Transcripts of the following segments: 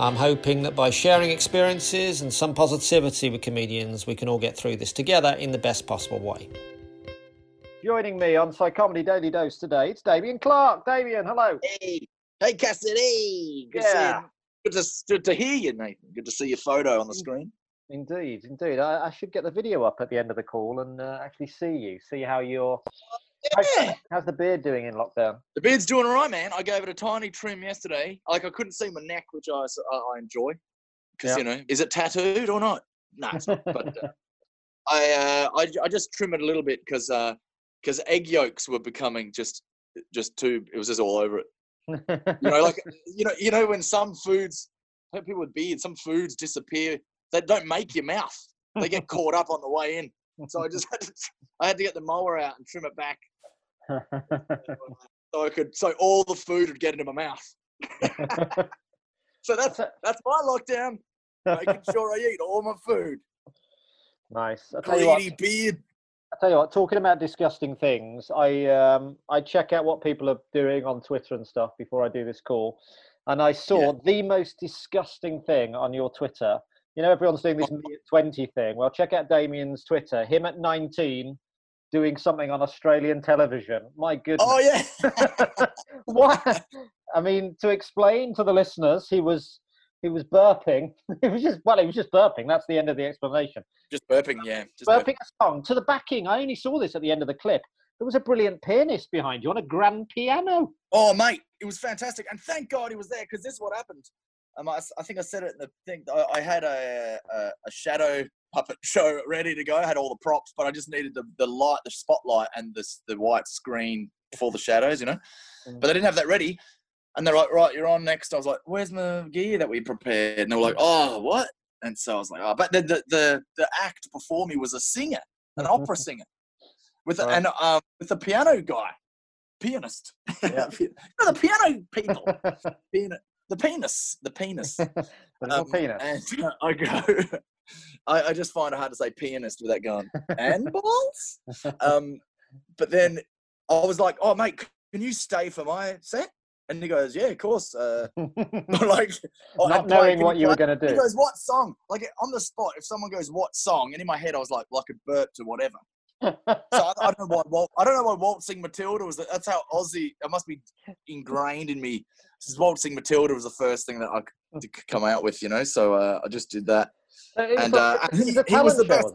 I'm hoping that by sharing experiences and some positivity with comedians, we can all get through this together in the best possible way. Joining me on Psychomedy Daily Dose today, it's Damien Clark. Damien, hello. Hey, hey, Cassidy. Good, Yeah. to see you. Good, to, good to hear you, Nathan. Good to see your photo on the screen. Indeed, indeed. I, I should get the video up at the end of the call and uh, actually see you, see how you're. Yeah, How's the beard doing in lockdown? the beard's doing all right, man. I gave it a tiny trim yesterday. Like I couldn't see my neck, which I, I enjoy, because Yeah. you know, is it tattooed or not? No, it's not. but uh, I, uh, I I just trim it a little bit because because egg yolks were becoming just just too. It was just all over it. You know, like you know, you know when some foods, people with beards, some foods disappear. They don't make your mouth. They get caught up on the way in. So I just had to, I had to get the mower out and trim it back so I could so all the food would get into my mouth. So that's that's my lockdown, making sure I eat all my food. nice. I tell you what. Beard. I tell you what. Talking about disgusting things, I um I check out what people are doing on Twitter and stuff before I do this call, and I saw the most disgusting thing on your Twitter. You know, everyone's doing this me at twenty thing. Well, check out Damien's Twitter. Him at nineteen, doing something on Australian television. My goodness. Oh yeah. what? I mean, to explain to the listeners, he was he was burping. He was just well, he was just burping. That's the end of the explanation. just burping, yeah. Just burping. Burping a song to the backing. I only saw this at the end of the clip. There was a brilliant pianist behind you on a grand piano. Oh mate, it was fantastic, and thank God he was there because this is what happened. Um, I, I think I said it in the thing. I, I had a, a a shadow puppet show ready to go. I had all the props, but I just needed the, the light, the spotlight, and the the white screen for the shadows, you know. Mm. But I didn't have that ready, and they're like, "Right, you're on next." I was like, "Where's my gear that we prepared?" And they were like, "Oh, what?" And so I was like, "Oh," but the the the, the act before me was a singer, an opera singer, with a, Right. and um with a piano guy, pianist. Yeah. the piano people. Piano, the penis. The penis. Um, penis. And uh, I go, I, I just find it hard to say pianist without going, and balls? Um, but then I was like, oh, mate, can you stay for my set? And he goes, yeah, of course. Uh, like, oh, Not knowing what you were going to do. He goes, what song? Like on the spot, if someone goes, what song? And in my head, I was like, well, I could burp to whatever. So I, I don't know why. Wal- I don't know why waltzing Matilda was. The, that's how Aussie. It must be ingrained in me. This is waltzing Matilda was the first thing that I could come out with, you know. So uh, I just did that. So and, like- uh, was he- a he was the best.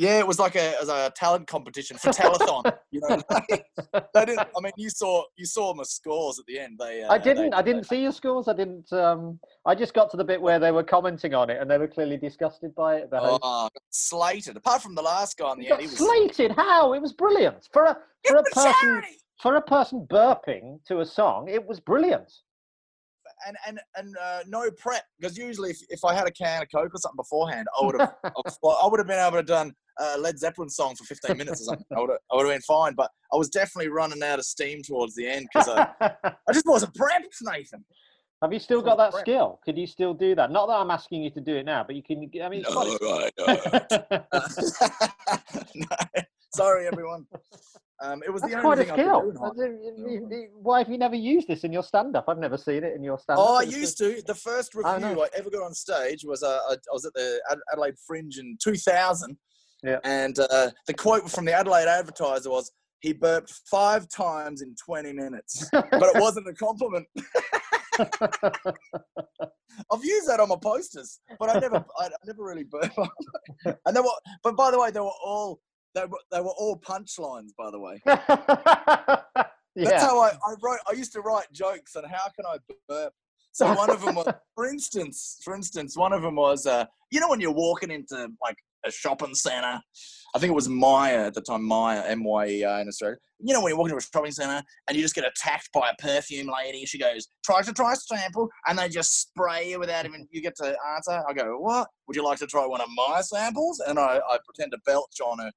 Was? Yeah, it was like a, as a talent competition for telethon. you know, they didn't. I mean, you saw you saw my scores at the end. They. Uh, I didn't. They, I didn't see your scores. I didn't. Um, I just got to the bit where they were commenting on it, and they were clearly disgusted by it. Oh, got slated. Apart from the last guy in the end, he was slated. How? It was brilliant for a for a It was person charity! for a person burping to a song. It was brilliant. And and and uh, no prep because usually if, if I had a can of Coke or something beforehand, I would have I would have been able to done a Led Zeppelin song for 15 minutes or something. I would have, I would have been fine, but I was definitely running out of steam towards the end because I, I just wasn't prepped, Nathan. Have you still got that skill? Could you still do that? Not that I'm asking you to do it now, but you can. I mean, right. a- no. Sorry, everyone. Um, it was That's the quite only a thing I skill. do. in high That's a- you- Why have you never used this in your stand-up? I've never seen it in your stand-up. Oh, I used to. The first I review know. I ever got on stage was uh, I I was at the Adelaide Fringe in 2000, Yeah. And uh, the quote from the Adelaide Advertiser was, "He burped five times in 20 minutes," but it wasn't a compliment. I've used that on my posters, but I never, I, I never really burp. and they were, but by the way, they were all they were, they were all punchlines. By the way, that's how I, I wrote. I used to write jokes on how can I burp. So one of them was, for instance, for instance, one of them was, uh, you know, when you're walking into like a shopping center, I think it was Myer at the time, Myer, M Y E A in Australia. You know, when you're walking to a shopping center and you just get attacked by a perfume lady, she goes, try to try a sample, and they just spray you without even, you get to answer. I go, what? Would you like to try one of my samples? And I, I pretend to belch on her.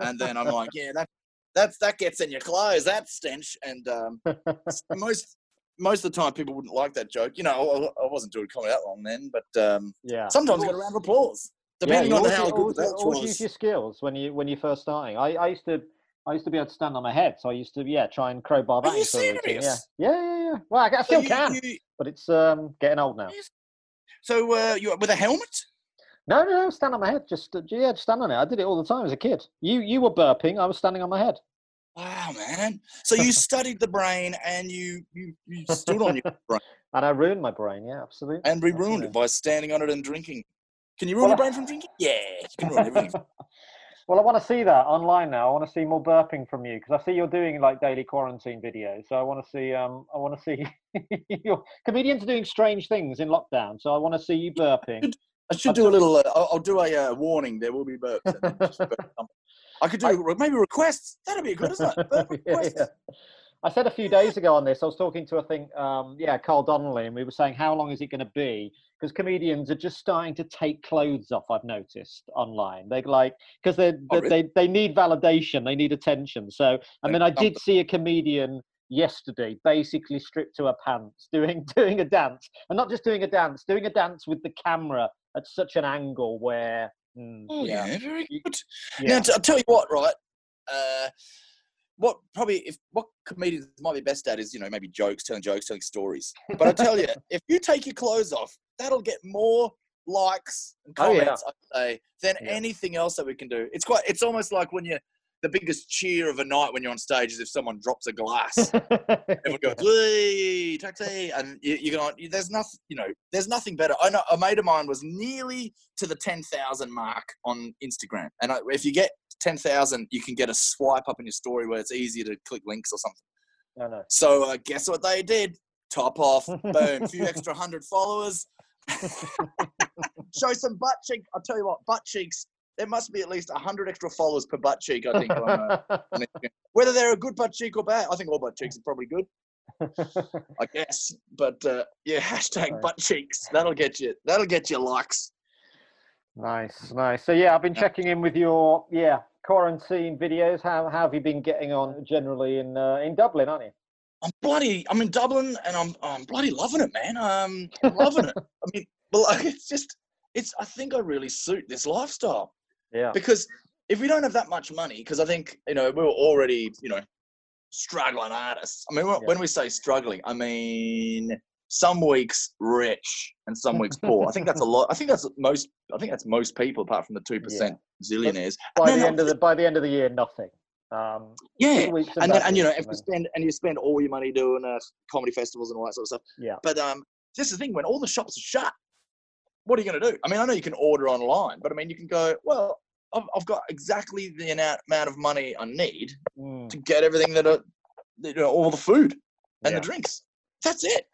And then I'm like, yeah, that, that's, that gets in your clothes, that stench. And um, most, most of the time people wouldn't like that joke. You know, I, I wasn't doing comedy that long then, but um, yeah. sometimes get a round of applause. Depending you on how good always, the belch always was. use your skills when you when you're first starting. I, I used to I used to be able to stand on my head, so I used to yeah try and crowbar that Are you routine. Yeah, serious? yeah, yeah, yeah. Well, I, I So still you- can, you- but it's um getting old now. so uh, you with a helmet? No, no, no, stand on my head. Just uh, yeah, just stand on it. I did it all the time as a kid. You you were burping, I was standing on my head. Wow, man! So you studied the brain and you you, you stood on your brain And I ruined my brain. Yeah, absolutely. and we ruined Yeah. it by standing on it and drinking. Can you ruin your Well, brain from drinking? Yeah, you can ruin everything. well, I want to see that online now. I want to see more burping from you because I see you're doing like daily quarantine videos. So I want to see um I want to see your comedians are doing strange things in lockdown. So I want to see you burping. I should do a little. Uh, I'll, I'll do a uh, warning. There will be burps. and then just burp something. I could do I- maybe requests. That'd be good, isn't it? Burp Yeah, requests. yeah. I said a few days ago on this, I was talking to, I think, um, yeah, Carl Donnelly, and we were saying, how long is it going to be? Because comedians are just starting to take clothes off, I've noticed online. They like, because they, Oh, they, they, they need validation, they need attention. So, I mean, I did see a comedian yesterday basically stripped to her pants doing doing a dance and not just doing a dance doing a dance with the camera at such an angle where mm, Oh yeah, yeah. very good. Yeah. Now, t- I'll tell you what, right? Uh, what probably if what comedians might be best at is you know maybe jokes, telling jokes, telling stories. But I tell you, if you take your clothes off, that'll get more likes and Oh, yeah. comments, I'd say, than Yeah. anything else that we can do. It's quite. It's almost like when you the biggest cheer of a night when you're on stage is if someone drops a glass. Everyone goes, "Hey, taxi!" And you, you go, "There's nothing, you know, there's nothing better." I know a mate of mine was nearly to the ten thousand mark on Instagram, and I, if you get ten thousand, you can get a swipe up in your story where it's easier to click links or something. So uh, guess what they did? Top off, boom, few extra hundred followers. Show some butt cheek. I'll tell you what, butt cheeks. There must be at least hundred extra followers per butt cheek. I think. on, uh, on Whether they're a good butt cheek or bad, I think all butt cheeks are probably good. I guess. But uh, yeah, hashtag Right. butt cheeks. That'll get you. That'll get you likes. Nice, nice. So yeah, I've been checking in with your yeah quarantine videos. How, how have you been getting on generally in uh, in Dublin, aren't you? I'm bloody. I'm in Dublin, and I'm I'm bloody loving it, man. Um, I'm loving it. I mean, but it's just, it's. I think I really suit this lifestyle Yeah. because if we don't have that much money, because I think you know we're already you know struggling artists. I mean, when- Yeah. when we say struggling, I mean some weeks rich and some weeks poor. I think that's a lot. I think that's most. I think that's most people, apart from the two percent zillionaires. By the end of the by the end of the year, nothing. Um, Yeah, two and then and you know if you spend and you spend all your money doing uh, comedy festivals and all that sort of stuff. Yeah. But um, this is the thing when all the shops are shut. What are you going to do? I mean, I know you can order online, but I mean, you can go. Well, I've, I've got exactly the amount of money I need mm, to get everything that, are, you know, all the food and yeah. the drinks. That's it.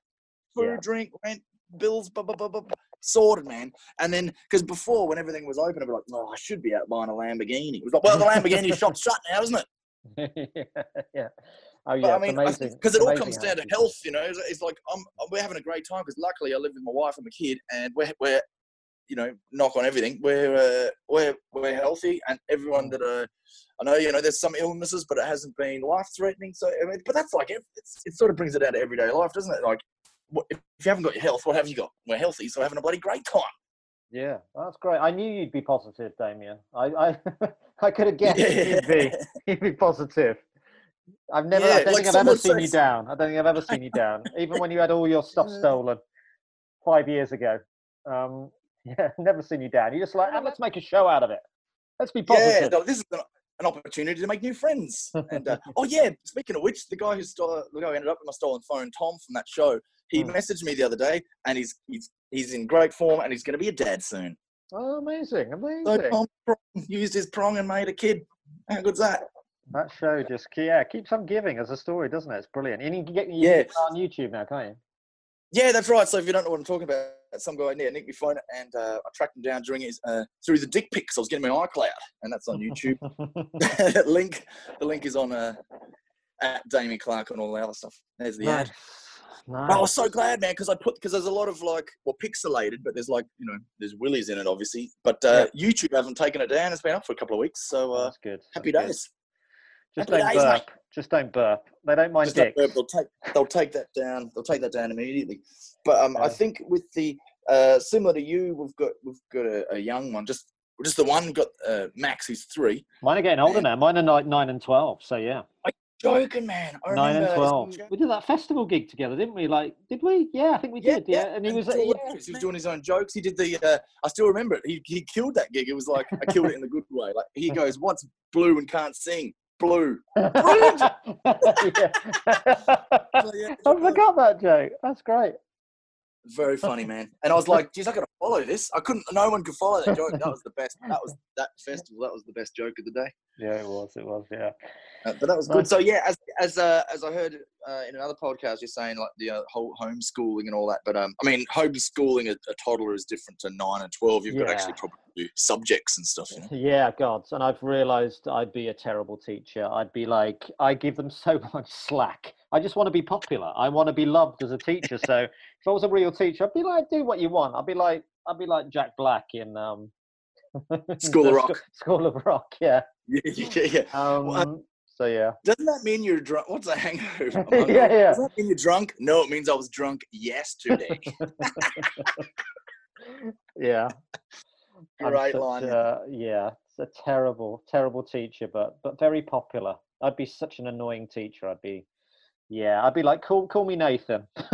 Food, Yeah. drink, rent, bills, blah, blah, blah, blah, blah, sorted, man. And then, because before, when everything was open, I'd be like, oh, I should be out buying a Lamborghini. It was like, well, the Lamborghini shop's shut now, isn't it? yeah. Oh But yeah, I mean, amazing. because it all comes down to health, you know. It's, it's like I'm, we're having a great time because luckily I live with my wife and my kid, and we're, we're you know, knock on everything, we're uh, we're we're healthy, and everyone that uh, I know, you know, there's some illnesses, but it hasn't been life threatening. So, I mean, but that's like it, it's, it sort of brings it down to everyday life, doesn't it? Like, what, if you haven't got your health, what have you got? We're healthy, so we're having a bloody great time. Yeah, that's great. I knew you'd be positive, Damien. I I, I could have guessed you'd be you'd be positive. I've never. Yeah, I don't like think I've ever seen you down. I don't think I've ever seen you down, even when you had all your stuff stolen five years ago. Um, yeah, never seen you down. You're just like, "Ah, let's make a show out of it. Let's be Yeah, positive. no, this is an, an opportunity to make new friends. And uh, oh yeah, speaking of which, the guy who stole, the guy who ended up with my stolen phone, Tom from that show, he Hmm. messaged me the other day, and he's he's he's in great form, and he's going to be a dad soon. Oh, amazing, amazing. So. Tom used his prong and made a kid. How good's that? That show just yeah keeps on giving as a story, doesn't it? It's brilliant. And you can get you Yeah. on YouTube now, can't you? Yeah, that's right. So if you don't know what I'm talking about, some guy yeah, nicked me phone, and uh, I tracked him down during his uh, through the dick pics. I was getting my iCloud, and that's on YouTube. link, the link is on uh, at Damien Clark and all the other stuff. There's the ad. nice. I was so glad, man, because I put because there's a lot of like well pixelated, but there's like you know there's willies in it, obviously. But uh, YouTube haven't taken it down. It's been up for a couple of weeks, so uh, That's good. happy that's days. Just Happy don't days, mate. burp. Just don't burp. They don't mind Just don't burp, they'll take they'll take that down. They'll take that down immediately. But um, I think with the uh, similar to you, we've got we've got a, a young one. Just just the one got uh, Max, who's three. Mine are getting older Man. now. Mine are like nine and twelve. So yeah, Joking, man. I nine and twelve. We did that festival gig together, didn't we? Like, did we? Yeah, I think we did. Yeah, and he was. it's yeah, he was doing his own jokes. He did the. Uh, I still remember it. He he killed that gig. It was like I killed it in the good way. Like he goes, "What's blue and can't sing? Blue." Brilliant. Yeah. Yeah. I uh, forgot that joke. That's great. Very funny, man. And I was like, "Geez, I got to follow this." I couldn't. No one could follow that joke. That was the best. That was that festival. That was the best joke of the day. Yeah, it was. It was. Yeah. Uh, but that was good. So yeah, as as uh, as I heard uh, in another podcast, you're saying like the uh, whole homeschooling and all that. But um, I mean, homeschooling a, a toddler is different to nine and twelve. You've got actually probably subjects and stuff. You know? Yeah, God. And I've realized I'd be a terrible teacher. I'd be like, I give them so much slack. I just want to be popular. I want to be loved as a teacher. So if I was a real teacher, I'd be like, do what you want. I'd be like, I'd be like Jack Black in um, School of Rock. School of Rock. Yeah. Yeah, yeah, yeah. Um, I- so yeah. Doesn't that mean you're drunk? What's a hangover? Yeah, yeah. Does that mean you're drunk? No, it means I was drunk yesterday. Yeah. Great such a- yeah, it's a terrible, terrible teacher, but but very popular. I'd be such an annoying teacher. I'd be, yeah, I'd be like, call call me Nathan.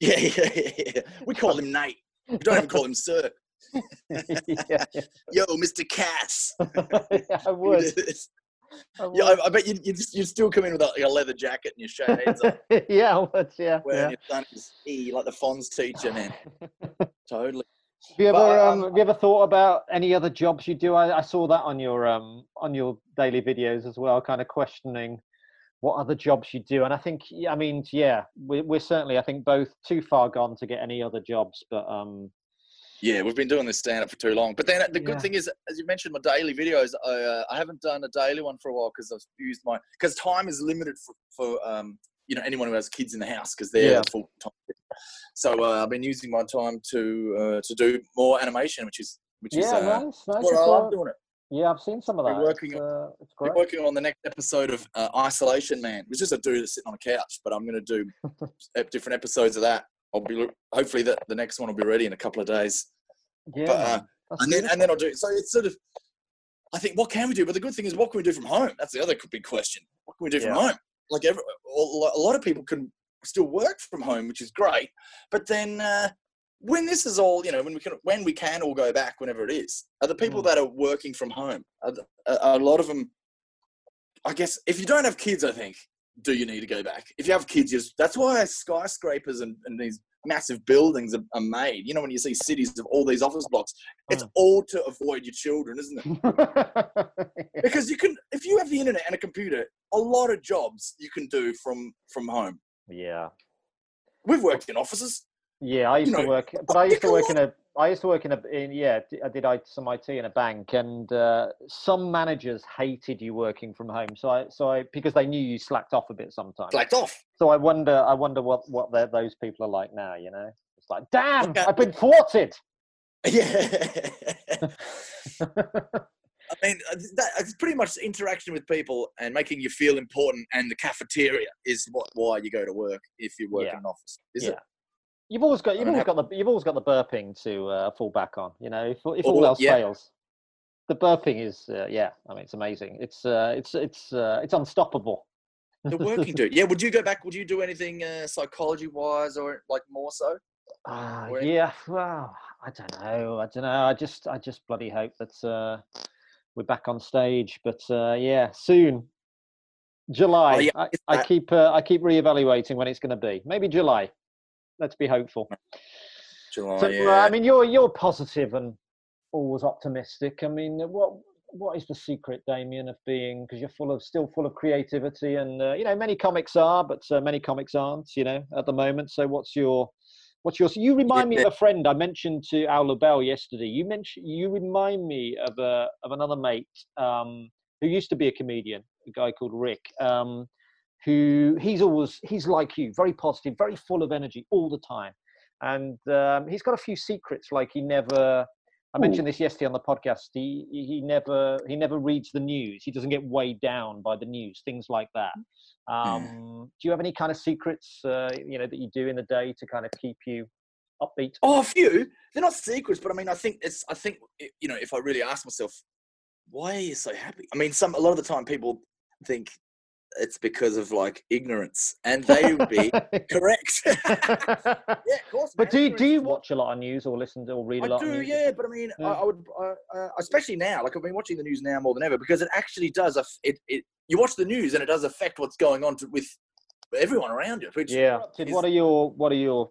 yeah, yeah, yeah. We call him Nate. We don't even call him Sir. yeah, yeah. Yo, Mr. Cass. yeah, I would. I Yeah. I, I bet you'd, you'd, you'd still come in with a, like a leather jacket and your shades on, yeah, I would. Yeah, wearing yeah. your E, like the Fonz teacher, man. Totally. Have you ever But, um, um, have you ever thought about any other jobs you do? I, I saw that on your um on your daily videos as well, kind of questioning what other jobs you do. And I think, I mean, yeah, we're, we're certainly, I think, both too far gone to get any other jobs. But um, Yeah, we've been doing this stand up for too long. But then the good Yeah. thing is, as you mentioned, my daily videos, I, uh, I haven't done a daily one for a while because I've used my because time is limited for, for um, you know anyone who has kids in the house because they're Yeah. full time. So uh, I've been using my time to uh, to do more animation, which is which is yeah, uh, nice, nice. what I love doing it. Yeah, I've seen some of Been that. working it's, uh, it's We're working on the next episode of uh, Isolation Man. It's just a dude that's sitting on a couch, but I'm going to do different episodes of that. I'll be hopefully that the next one will be ready in a couple of days. Yeah, but, uh, and then and then I'll do. So it's sort of. I think what can we do? But the good thing is, what can we do from home? That's the other big question. What can we do from Yeah. home? Like every, a a lot of people can still work from home, which is great. But then uh, when this is all, you know, when we can when we can all go back, whenever it is, are the people Mm. that are working from home? Are, are a lot of them. I guess if you don't have kids, I think do you need to go back? If you have kids, you just, that's why skyscrapers and, and these massive buildings are, are made. You know, when you see cities of all these office blocks, it's Mm. all to avoid your children, isn't it? Because you can, if you have the internet and a computer, a lot of jobs you can do from from home. yeah. We've worked in offices. Yeah, I used know, to work, but I used to work in a. I used to work in a. In, yeah, I did some IT in a bank, and uh, some managers hated you working from home. So I, so I, because they knew you slacked off a bit sometimes. Slacked off. So I wonder, I wonder what what they're- those people are like now. You know, it's like, damn, Okay. I've been thwarted. Yeah. I mean, uh, that, it's pretty much interaction with people and making you feel important. And the cafeteria is what why you go to work if you work Yeah. in an office. Is Yeah. it? You've always got, you've always have- got the, you've always got the burping to uh, fall back on. You know, if if Oh, all else yeah. fails, the burping is, uh, yeah. I mean, it's amazing. It's uh, it's it's uh, it's unstoppable. The working dude. Yeah. Would you go back? Would you do anything uh, psychology wise or like more so? Or yeah. Well, I don't know. I don't know. I just I just bloody hope that uh, we're back on stage. But uh, yeah, soon. July. Oh, yeah, I, I keep uh, I keep reevaluating when it's going to be. Maybe July. Let's be hopeful. July, So, uh, yeah. I mean, you're you're positive and always optimistic. I mean, what what is the secret, Damien, of being because you're full of still full of creativity and uh, you know many comics are, but uh, many comics aren't. You know, at the moment. So, what's your what's your? You remind me of a friend I mentioned to Al Lubel yesterday. You mentioned you remind me of a of another mate um, who used to be a comedian, a guy called Rick. Um, who he's always he's like you, very positive, very full of energy all the time and um, he's got a few secrets like he never i mentioned this yesterday on the podcast he he never he never reads the news he doesn't get weighed down by the news things like that um, do you have any kind of secrets uh, you know that you do in the day to kind of keep you upbeat Oh, a few. They're not secrets, but I mean, I think it's. I think you know, if I really ask myself, why are you so happy? I mean, some a lot of the time people think it's because of like ignorance, and they would be correct. yeah, of course. but man, do you, do you watch a lot of news or listen to or read a I lot of do, yeah, but I mean, Yeah. I, I would, uh, especially now. Like I've been watching the news now more than ever because it actually does. It, it you watch the news and it does affect what's going on to, with everyone around you. Which yeah is- what are your what are your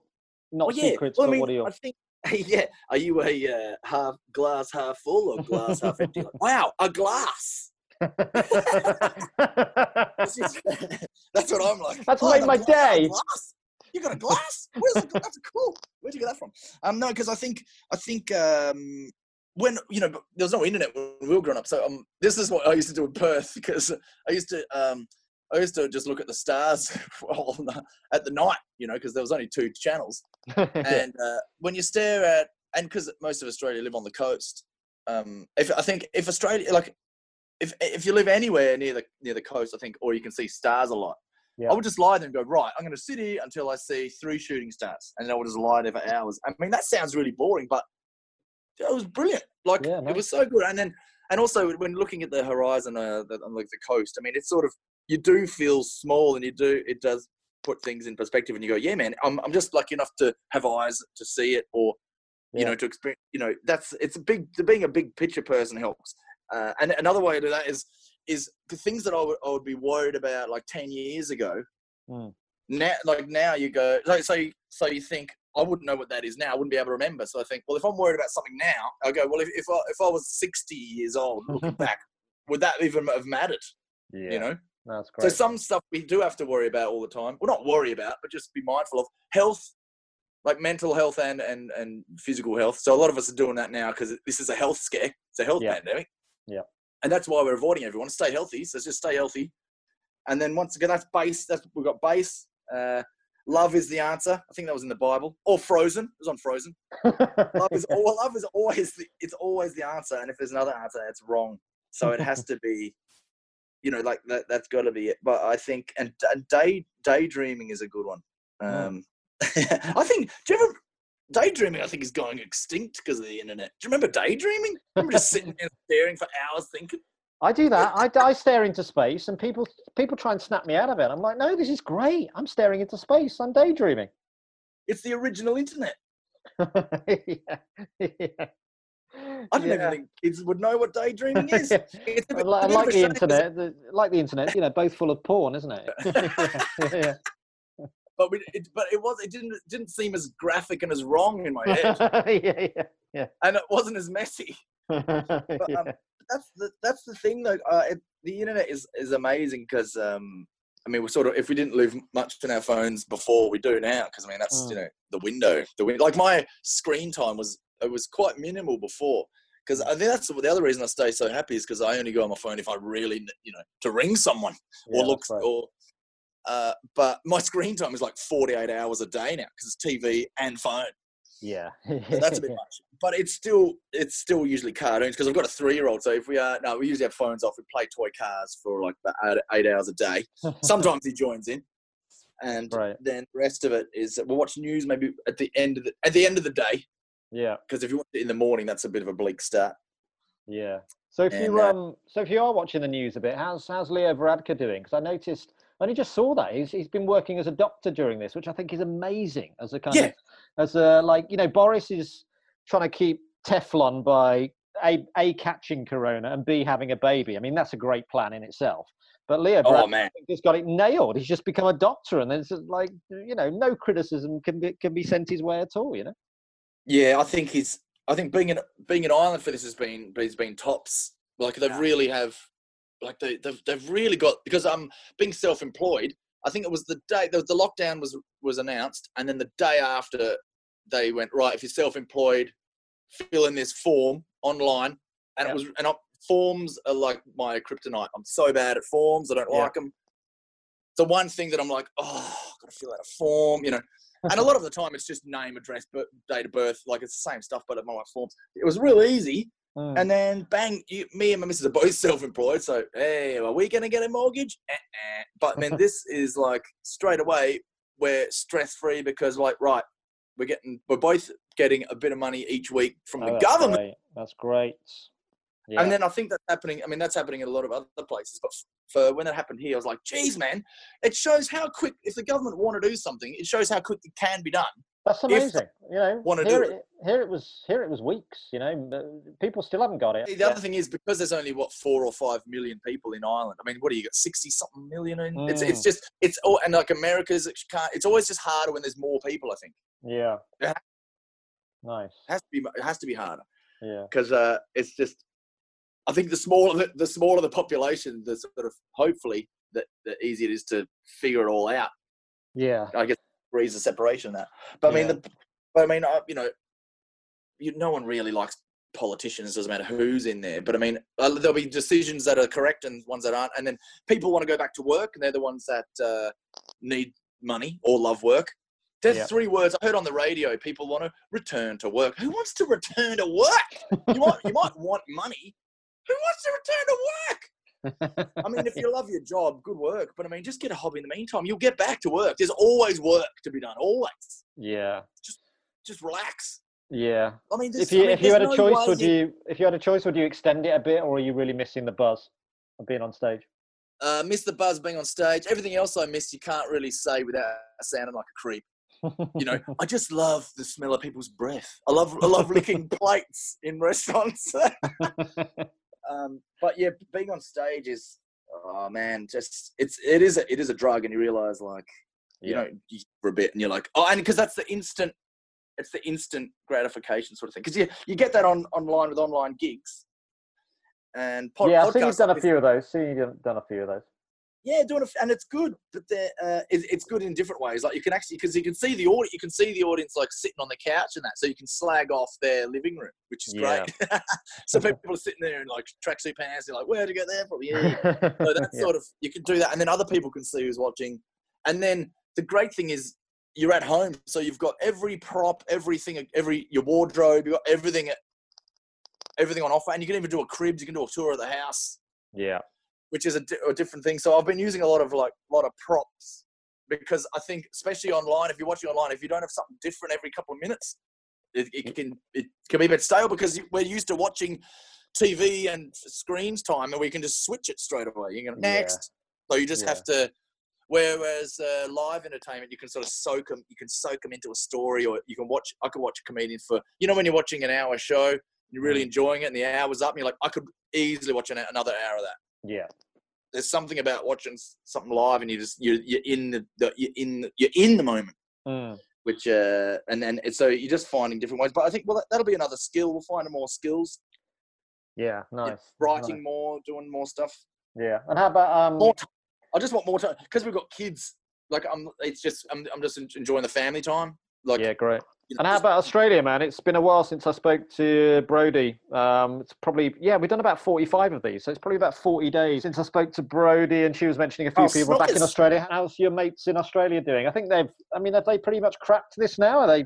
not well, yeah. secrets well, I mean, what are your I think, yeah. Are you a uh, half glass half full or glass half empty? Like, wow, a glass. Is- That's what I'm like. That's "Oh, made my day." glass? You got a glass? Where's the, that's cool. Where'd you get that from? Um, no, because I think I think um, when you know there was no internet when we were growing up. So um, this is what I used to do in Perth because I used to um, I used to just look at the stars at the night, you know, because there was only two channels. And uh, when you stare at and because most of Australia live on the coast, um, if I think if Australia like if if you live anywhere near the near the coast, I think, or you can see stars a lot. Yeah. I would just lie there and go, right, I'm going to sit here until I see three shooting stars, and I would just lie there for hours. I mean, that sounds really boring, but it was brilliant. Like Yeah, it was so good. And then, and also when looking at the horizon, uh, the, like the coast, I mean, it's sort of you do feel small, and you do it does put things in perspective, and you go, yeah, man, I'm I'm just lucky enough to have eyes to see it, or you Yeah. know, to experience. You know, that's it's a big. Being a big picture person helps. Uh, and another way to do that is is the things that I would, I would be worried about like 10 years ago. Mm. Now, like now you go, so, so, you, so you think, I wouldn't know what that is now. I wouldn't be able to remember. So I think, well, if I'm worried about something now, I go, well, if, if, I, if I was 60 years old looking back, would that even have mattered? yeah You know? that's great. So some stuff we do have to worry about all the time. Well, not worry about, but just be mindful of health, like mental health and, and, and physical health. So a lot of us are doing that now because this is a health scare. It's a health Yeah. pandemic. Yeah. And that's why we're avoiding everyone. Stay healthy. So just stay healthy. And then once again, that's base. That's we've got base. Uh, love is the answer. I think that was in the Bible. Or Frozen. It was on Frozen. Love is al- love is always the, it's always the answer. And if there's another answer, it's wrong. So it has to be, you know, like that. That's got to be it. But I think and, and day daydreaming is a good one. Mm. Um, I think. Do you ever? Daydreaming, I think, is going extinct because of the internet. Do you remember daydreaming? I'm just sitting there staring for hours thinking? I do that. I, I stare into space, and people people try and snap me out of it. I'm like, no, this is great. I'm staring into space. I'm daydreaming. It's the original internet. yeah. yeah. I don't Yeah. even think kids would know what daydreaming is. It's a I bit- li- a I bit of like the internet. the- Like the internet, you know, both full of porn, isn't it? yeah, but we, it, but it was it didn't it didn't seem as graphic and as wrong in my head, yeah, yeah, yeah. and it wasn't as messy. But um, that's the that's the thing though. Uh, it, the internet is is amazing because um, I mean, we sort of if we didn't live much on our phones before, we do now. Because I mean, that's Mm. you know the window. The win- like my screen time was it was quite minimal before. Because I think that's the other reason I stay so happy is because I only go on my phone if I really, you know, to ring someone Yeah, or look right. or. Uh, but my screen time is like 48 hours a day now because it's TV and phone. yeah. So that's a bit much. But it's still it's still usually cartoons because I've got a three year old. So if we are no, we usually have phones off. We play toy cars for like about eight, hours a day. Sometimes he joins in, and Right. then the rest of it is we'll watch news maybe at the end of the at the end of the day yeah, because if you watch it in the morning, that's a bit of a bleak start. yeah. So if you And, uh, um, so if you are watching the news a bit, how's how's Leo Varadkar doing? Because I noticed, I he just saw that he's he's been working as a doctor during this, which I think is amazing. As a kind Yeah. of, as a like you know, Boris is trying to keep Teflon by a a catching corona and b having a baby. I mean, that's a great plan in itself. But Leo Oh Brad man, just got it nailed. He's just become a doctor, and there's like you know no criticism can be can be sent his way at all. You know. yeah, I think he's. I think being in being in Ireland for this has been has been tops. Like they Yeah. really have, like they they've, they've really got because I'm being self-employed. I think it was the day the, the lockdown was was announced, and then the day after they went right. If you're self-employed, fill in this form online, and Yeah. it was and I, forms are like my kryptonite. I'm so bad at forms. I don't Yeah. like them. The one thing that I'm like, oh, I've got to fill out a form, you know. and a lot of the time it's just name, address, but date of birth. Like it's the same stuff, but on my forms. It was real easy. Mm. And then bang, you, me and my missus are both self-employed. So hey, are we gonna get a mortgage? Eh-eh. But man, this is like straight away we're stress-free because like right, we're getting we're both getting a bit of money each week from Oh, the that's government. great. That's great. Yeah. And then I think that's happening. I mean, that's happening in a lot of other places. But for when that happened here, I was like, geez, man, it shows how quick, if the government want to do something, it shows how quick it can be done. That's amazing. You know, here it. here it was here it was weeks. You know, people still haven't got it. The Yeah. other thing is because there's only what four or five million people in Ireland. I mean, what do you got? Sixty something million. In, It's it's Mm. just it's all and like America's it can't. It's always just harder when there's more people. I think Yeah. Nice. it has to be it has to be harder Yeah. because uh, it's just. I think the smaller the, the smaller the population, the sort of hopefully that the easier it is to figure it all out. Yeah. I guess degrees of separation that. But I mean, Yeah. the, but I mean, uh, you know, you, no one really likes politicians. Doesn't matter who's in there. But I mean, uh, there'll be decisions that are correct and ones that aren't. And then people want to go back to work, and they're the ones that uh, need money or love work. There's Yeah. three words I heard on the radio. People want to return to work. Who wants to return to work? You might you might want money. Who wants to return to work? I mean, if you love your job, good work. But I mean, just get a hobby in the meantime. You'll get back to work. There's always work to be done. Always. yeah. Just just relax. Yeah. I mean, If you I mean, if you had a choice, would you if you had a choice, would you extend it a bit, or are you really missing the buzz of being on stage? uh, miss the buzz being on stage? Everything else I miss, you can't really say without sounding like a creep. You know, I just love the smell of people's breath. I love I love licking plates in restaurants. Um, but yeah, being on stage is oh man, just it's it is a, it is a drug, and you realize like you Yeah. know for a bit, and you're like oh, and because that's the instant, it's the instant gratification sort of thing. Because you you get that on online with online gigs, and pod, yeah, I've seen you've done a few of those. See, you've done a few of those. Yeah, doing it, and it's good, but uh, it, it's good in different ways. Like you can actually, because you can see the audience, you can see the audience like sitting on the couch and that, so you can slag off their living room, which is great. so people are sitting there in like tracksuit pants, they're like, "Where'd you get there from?" Yeah, so that's Yeah. sort of you can do that, and then other people can see who's watching. And then the great thing is you're at home, so you've got every prop, everything, every your wardrobe, you've got everything, everything on offer, and you can even do a cribs, you can do a tour of the house yeah. Which is a, di- a different thing. So I've been using a lot of like a lot of props because I think, especially online, if you're watching online, if you don't have something different every couple of minutes, it, it can it can be a bit stale because we're used to watching TV and screens time, and we can just switch it straight away. You go Yeah. next, so you just Yeah. have to. Whereas uh, live entertainment, you can sort of soak them. You can soak them into a story, or you can watch. I could watch a comedian for you know when you're watching an hour show, you're really Mm. enjoying it, and the hour's up, and you're like, I could easily watch an, another hour of that Yeah. there's something about watching something live and you just you're, you're in the, the you're in the, you're in the moment Mm. which uh and then it's so you're just finding different ways but i think well that, that'll be another skill we'll find more skills Yeah. Yeah, Nice. writing Nice. more doing more stuff Yeah. And how about um? more time. i just want more time because we've got kids like i'm it's just i'm, I'm just enjoying the family time like yeah, great. You know, And how about Australia, man? It's been a while since I spoke to Brody. Um, it's probably yeah, we've done about forty-five of these, so it's probably about forty days since I spoke to Brody, and she was mentioning a few Oh, people back in. Australia. How's your mates in Australia doing? I think they've. I mean, have they pretty much cracked this now? Are they?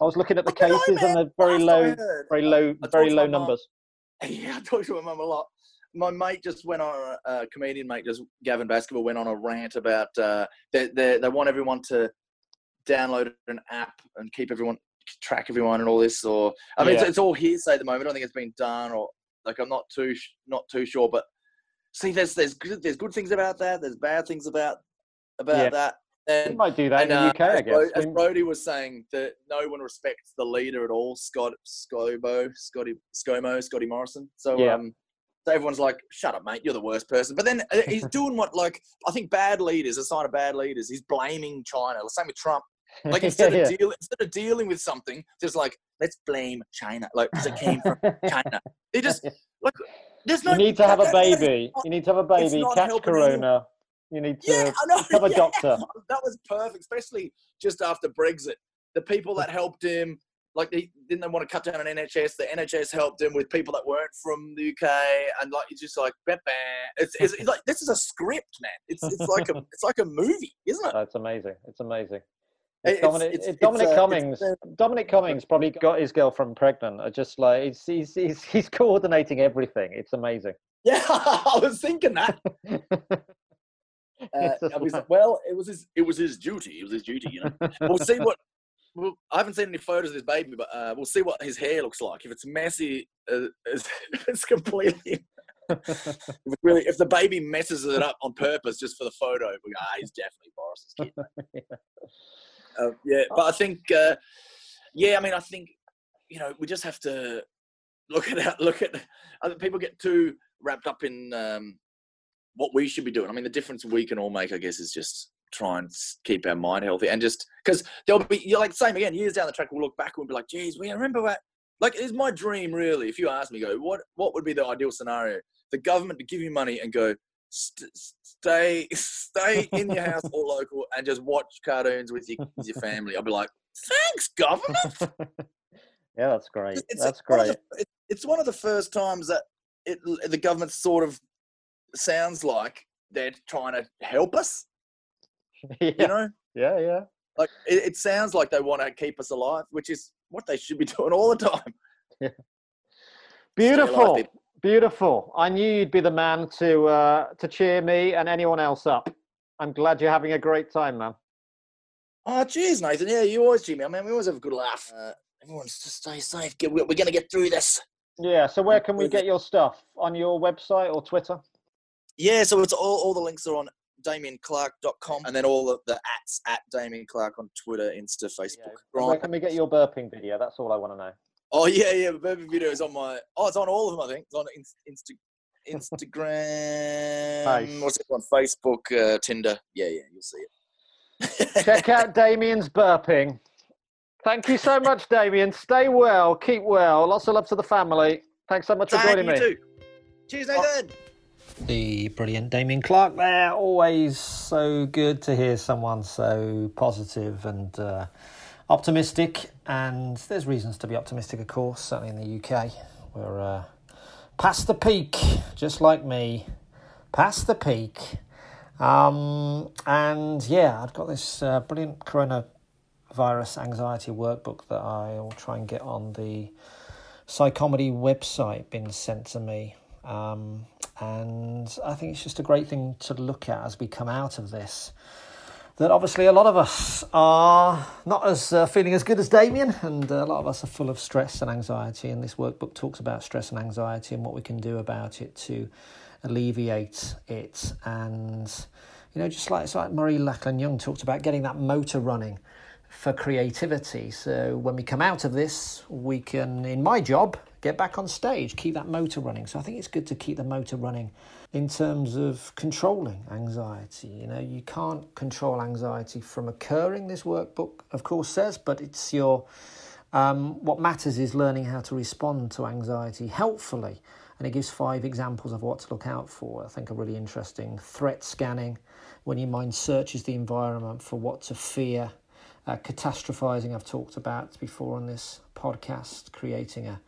I was looking at the don't know, cases, and they're very low, very low, very low numbers. Yeah, I talk to my mum a lot. My mate just went on a, a comedian mate, just Gavin Basketball, went on a rant about uh, they, they they want everyone to download an app and keep everyone track everyone and all this. Or I mean, Yeah. it's, it's all hearsay at the moment. I don't think it's been done, or like I'm not too not too sure. But see, there's there's good there's good things about that. There's bad things about about Yeah. that. we And, might do that and in the uh, UK, I as, guess. As Brody was saying, that no one respects the leader at all, Scott Scobo, Scotty Scomo, Scotty Morrison. So Yeah. um, so everyone's like, "Shut up, mate! You're the worst person." But then uh, he's doing what, like, I think bad leaders, a sign of bad leaders. He's blaming China. The same with Trump. Like instead Yeah, of deal, instead of dealing with something, just like let's blame China, like because it came from China. They just like there's no. you need to have a that- that is baby. not- You need to have a baby, catch corona. You need to Yeah, know. have a doctor. That was perfect, especially just after Brexit. The people that helped him, like they didn't they want to cut down on NHS. The NHS helped him with people that weren't from the UK, and like it's just like, bah, bah. It's, it's, it's like this is a script, man. It's it's like a it's like a movie, isn't it? That's amazing. It's amazing. It- It's Dominic, it's- it's Dominic uh, Cummings. Dominic Cummings probably got his girlfriend pregnant. I just like he's, he's he's he's coordinating everything. It's amazing. Yeah, I was thinking that. Uh, It's just I was, well, it was his it was his duty. It was his duty, you know. we'll see what. Well, I haven't seen any photos of his baby, but uh, we'll see what his hair looks like. If it's messy, uh, it's, it's completely. If, really, if the baby messes it up on purpose just for the photo, we go, ah, he's definitely Boris's kid. Uh, yeah, but I think, uh, yeah, I mean, I think, you know, we just have to look at. Look at other people get too wrapped up in um, what we should be doing. I mean, the difference we can all make, I guess, is just try and keep our mind healthy and just because there'll be you're like same again years down the track we'll look back and we'll be like geez we remember that like it's my dream really if you ask me go what what would be the ideal scenario the government to give you money and go st- stay stay in your house or local and just watch cartoons with your, with your family i'll be like thanks government yeah, that's great. it's, that's one great. the, it- it's one of the first times that it, the government sort of sounds like they're trying to help us. yeah, You know, yeah, yeah. like it, it sounds like they want to keep us alive, which is what they should be doing all the time. Alive, Beautiful. Beautiful. I knew you'd be the man to uh, to cheer me and anyone else up. I'm glad you're having a great time, man. Oh, cheers, Nathan. Yeah, you always, Jimmy. I mean, we always have a good laugh. Uh, everyone's just stay safe. Get, we're, we're going to get through this. Yeah. So where can we get your stuff on your website or Twitter? Yeah, so it's all, all the links are on damienclark.com and then all the, the ats at Damien Clark on Twitter, Insta, Facebook. And Where can we get your burping video? That's all I want to know. Oh yeah, yeah. The baby video is on my. Oh, it's on all of them. I think it's on Insta, Insta, Instagram. Nice. What's it on Facebook, uh, Tinder? Yeah, yeah. You'll see it. Check out Damien's burping. Thank you so much, Damien. Stay well, keep well. Lots of love to the family. Thanks so much for Thank joining you me. too. Cheers, Nathan. the brilliant Damien Clark there. Always so good to hear someone so positive and uh, optimistic. And there's reasons to be optimistic, of course, certainly in the UK. We're uh, past the peak, just like me. Past the peak. Um, and yeah, I've got this uh, brilliant coronavirus anxiety workbook that I'll try and get on the Psychomedy website been sent to me. Um, and I think it's just a great thing to look at as we come out of this. That obviously a lot of us are not as uh, feeling as good as Damien, and a lot of us are full of stress and anxiety. And this workbook talks about stress and anxiety and what we can do about it to alleviate it. And you know, just like it's like Murray Lachlan Young talked about getting that motor running for creativity. So when we come out of this, we can, in my job, get back on stage, keep that motor running. So I think it's good to keep the motor running in terms of controlling anxiety. You know, you can't control anxiety from occurring, this workbook, of course, says, but it's your. Um, what matters is learning how to respond to anxiety helpfully. And it gives five examples of what to look out for. I think are really interesting. Threat scanning, when your mind searches the environment for what to fear. Uh, catastrophizing, I've talked about before on this podcast, creating a,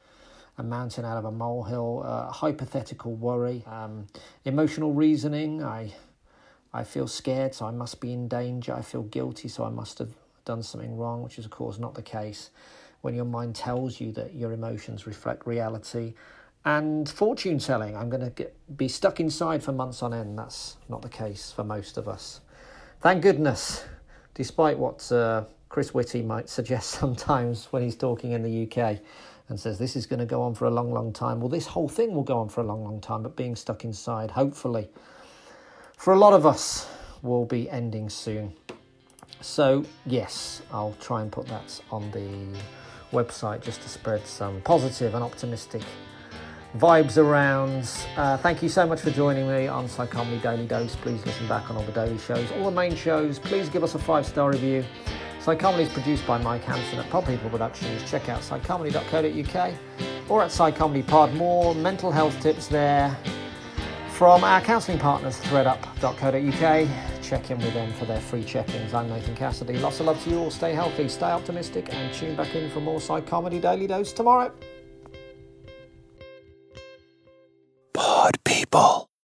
a mountain out of a molehill, uh, hypothetical worry, um, emotional reasoning. I, I feel scared, so I must be in danger. I feel guilty, so I must have done something wrong, which is, of course, not the case. When your mind tells you that your emotions reflect reality, and fortune telling, I'm going to get, be stuck inside for months on end. That's not the case for most of us. Thank goodness, despite what uh, Chris Whitty might suggest sometimes when he's talking in the UK and says this is going to go on for a long, long time. Well, this whole thing will go on for a long, long time, but being stuck inside, hopefully, for a lot of us, will be ending soon. so, yes, I'll try and put that on the website just to spread some positive and optimistic vibes around. Uh, thank you so much for joining me on Psychomedy Daily Dose. Please listen back on all the daily shows, all the main shows. Please give us a five star review. Psychomedy is produced by Mike Hanson at Pod People Productions. Check out psychomedy.co.uk or at Psychomedy Pod. More mental health tips there from our counselling partners, threadup.co.uk. Check in with them for their free check ins. I'm Nathan Cassidy. Lots of love to you all. Stay healthy, stay optimistic, and tune back in for more Psychomedy Daily Dose tomorrow. Pod People.